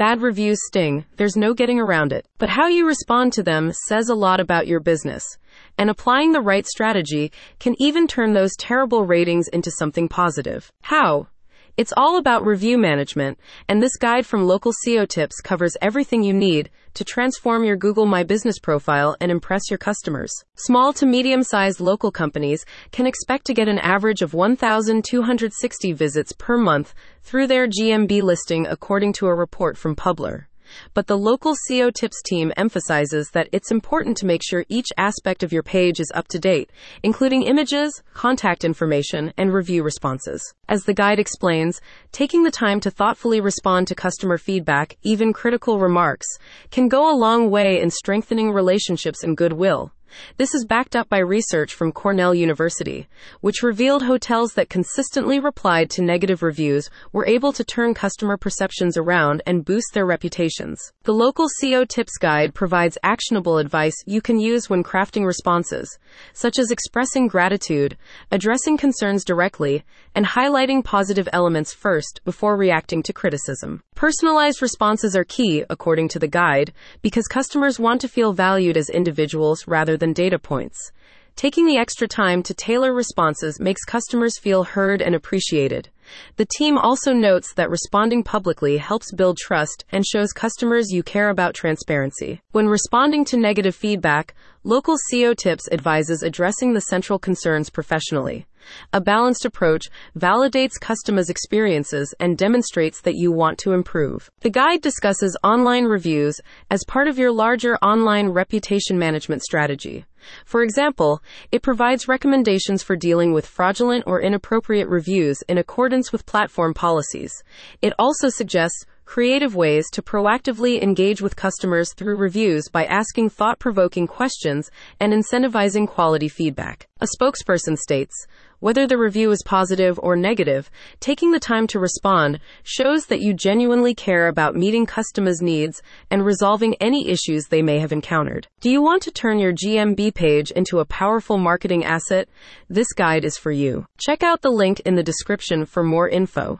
Bad reviews sting, there's no getting around it. But how you respond to them says a lot about your business. And applying the right strategy can even turn those terrible ratings into something positive. How? It's all about review management, and this guide from Local SEO Tips covers everything you need to transform your Google My Business profile and impress your customers. Small to medium sized local companies can expect to get an average of 1,260 visits per month through their GMB listing, according to a report from Publer. But the local SEO tips team emphasizes that it's important to make sure each aspect of your page is up to date, including images, contact information, and review responses. As the guide explains, taking the time to thoughtfully respond to customer feedback, even critical remarks, can go a long way in strengthening relationships and goodwill. This is backed up by research from Cornell University, which revealed hotels that consistently replied to negative reviews were able to turn customer perceptions around and boost their reputations. The local SEO tips guide provides actionable advice you can use when crafting responses, such as expressing gratitude, addressing concerns directly, and highlighting positive elements first before reacting to criticism. Personalized responses are key, according to the guide, because customers want to feel valued as individuals rather than data points. Taking the extra time to tailor responses makes customers feel heard and appreciated. The team also notes that responding publicly helps build trust and shows customers you care about transparency. When responding to negative feedback, Local SEO Tips advises addressing the central concerns professionally. A balanced approach validates customers' experiences and demonstrates that you want to improve. The guide discusses online reviews as part of your larger online reputation management strategy. For example, it provides recommendations for dealing with fraudulent or inappropriate reviews in accordance with platform policies. It also suggests creative ways to proactively engage with customers through reviews by asking thought provoking questions and incentivizing quality feedback. A spokesperson states, whether the review is positive or negative, taking the time to respond shows that you genuinely care about meeting customers' needs and resolving any issues they may have encountered. Do you want to turn your GMB page into a powerful marketing asset? This guide is for you. Check out the link in the description for more info.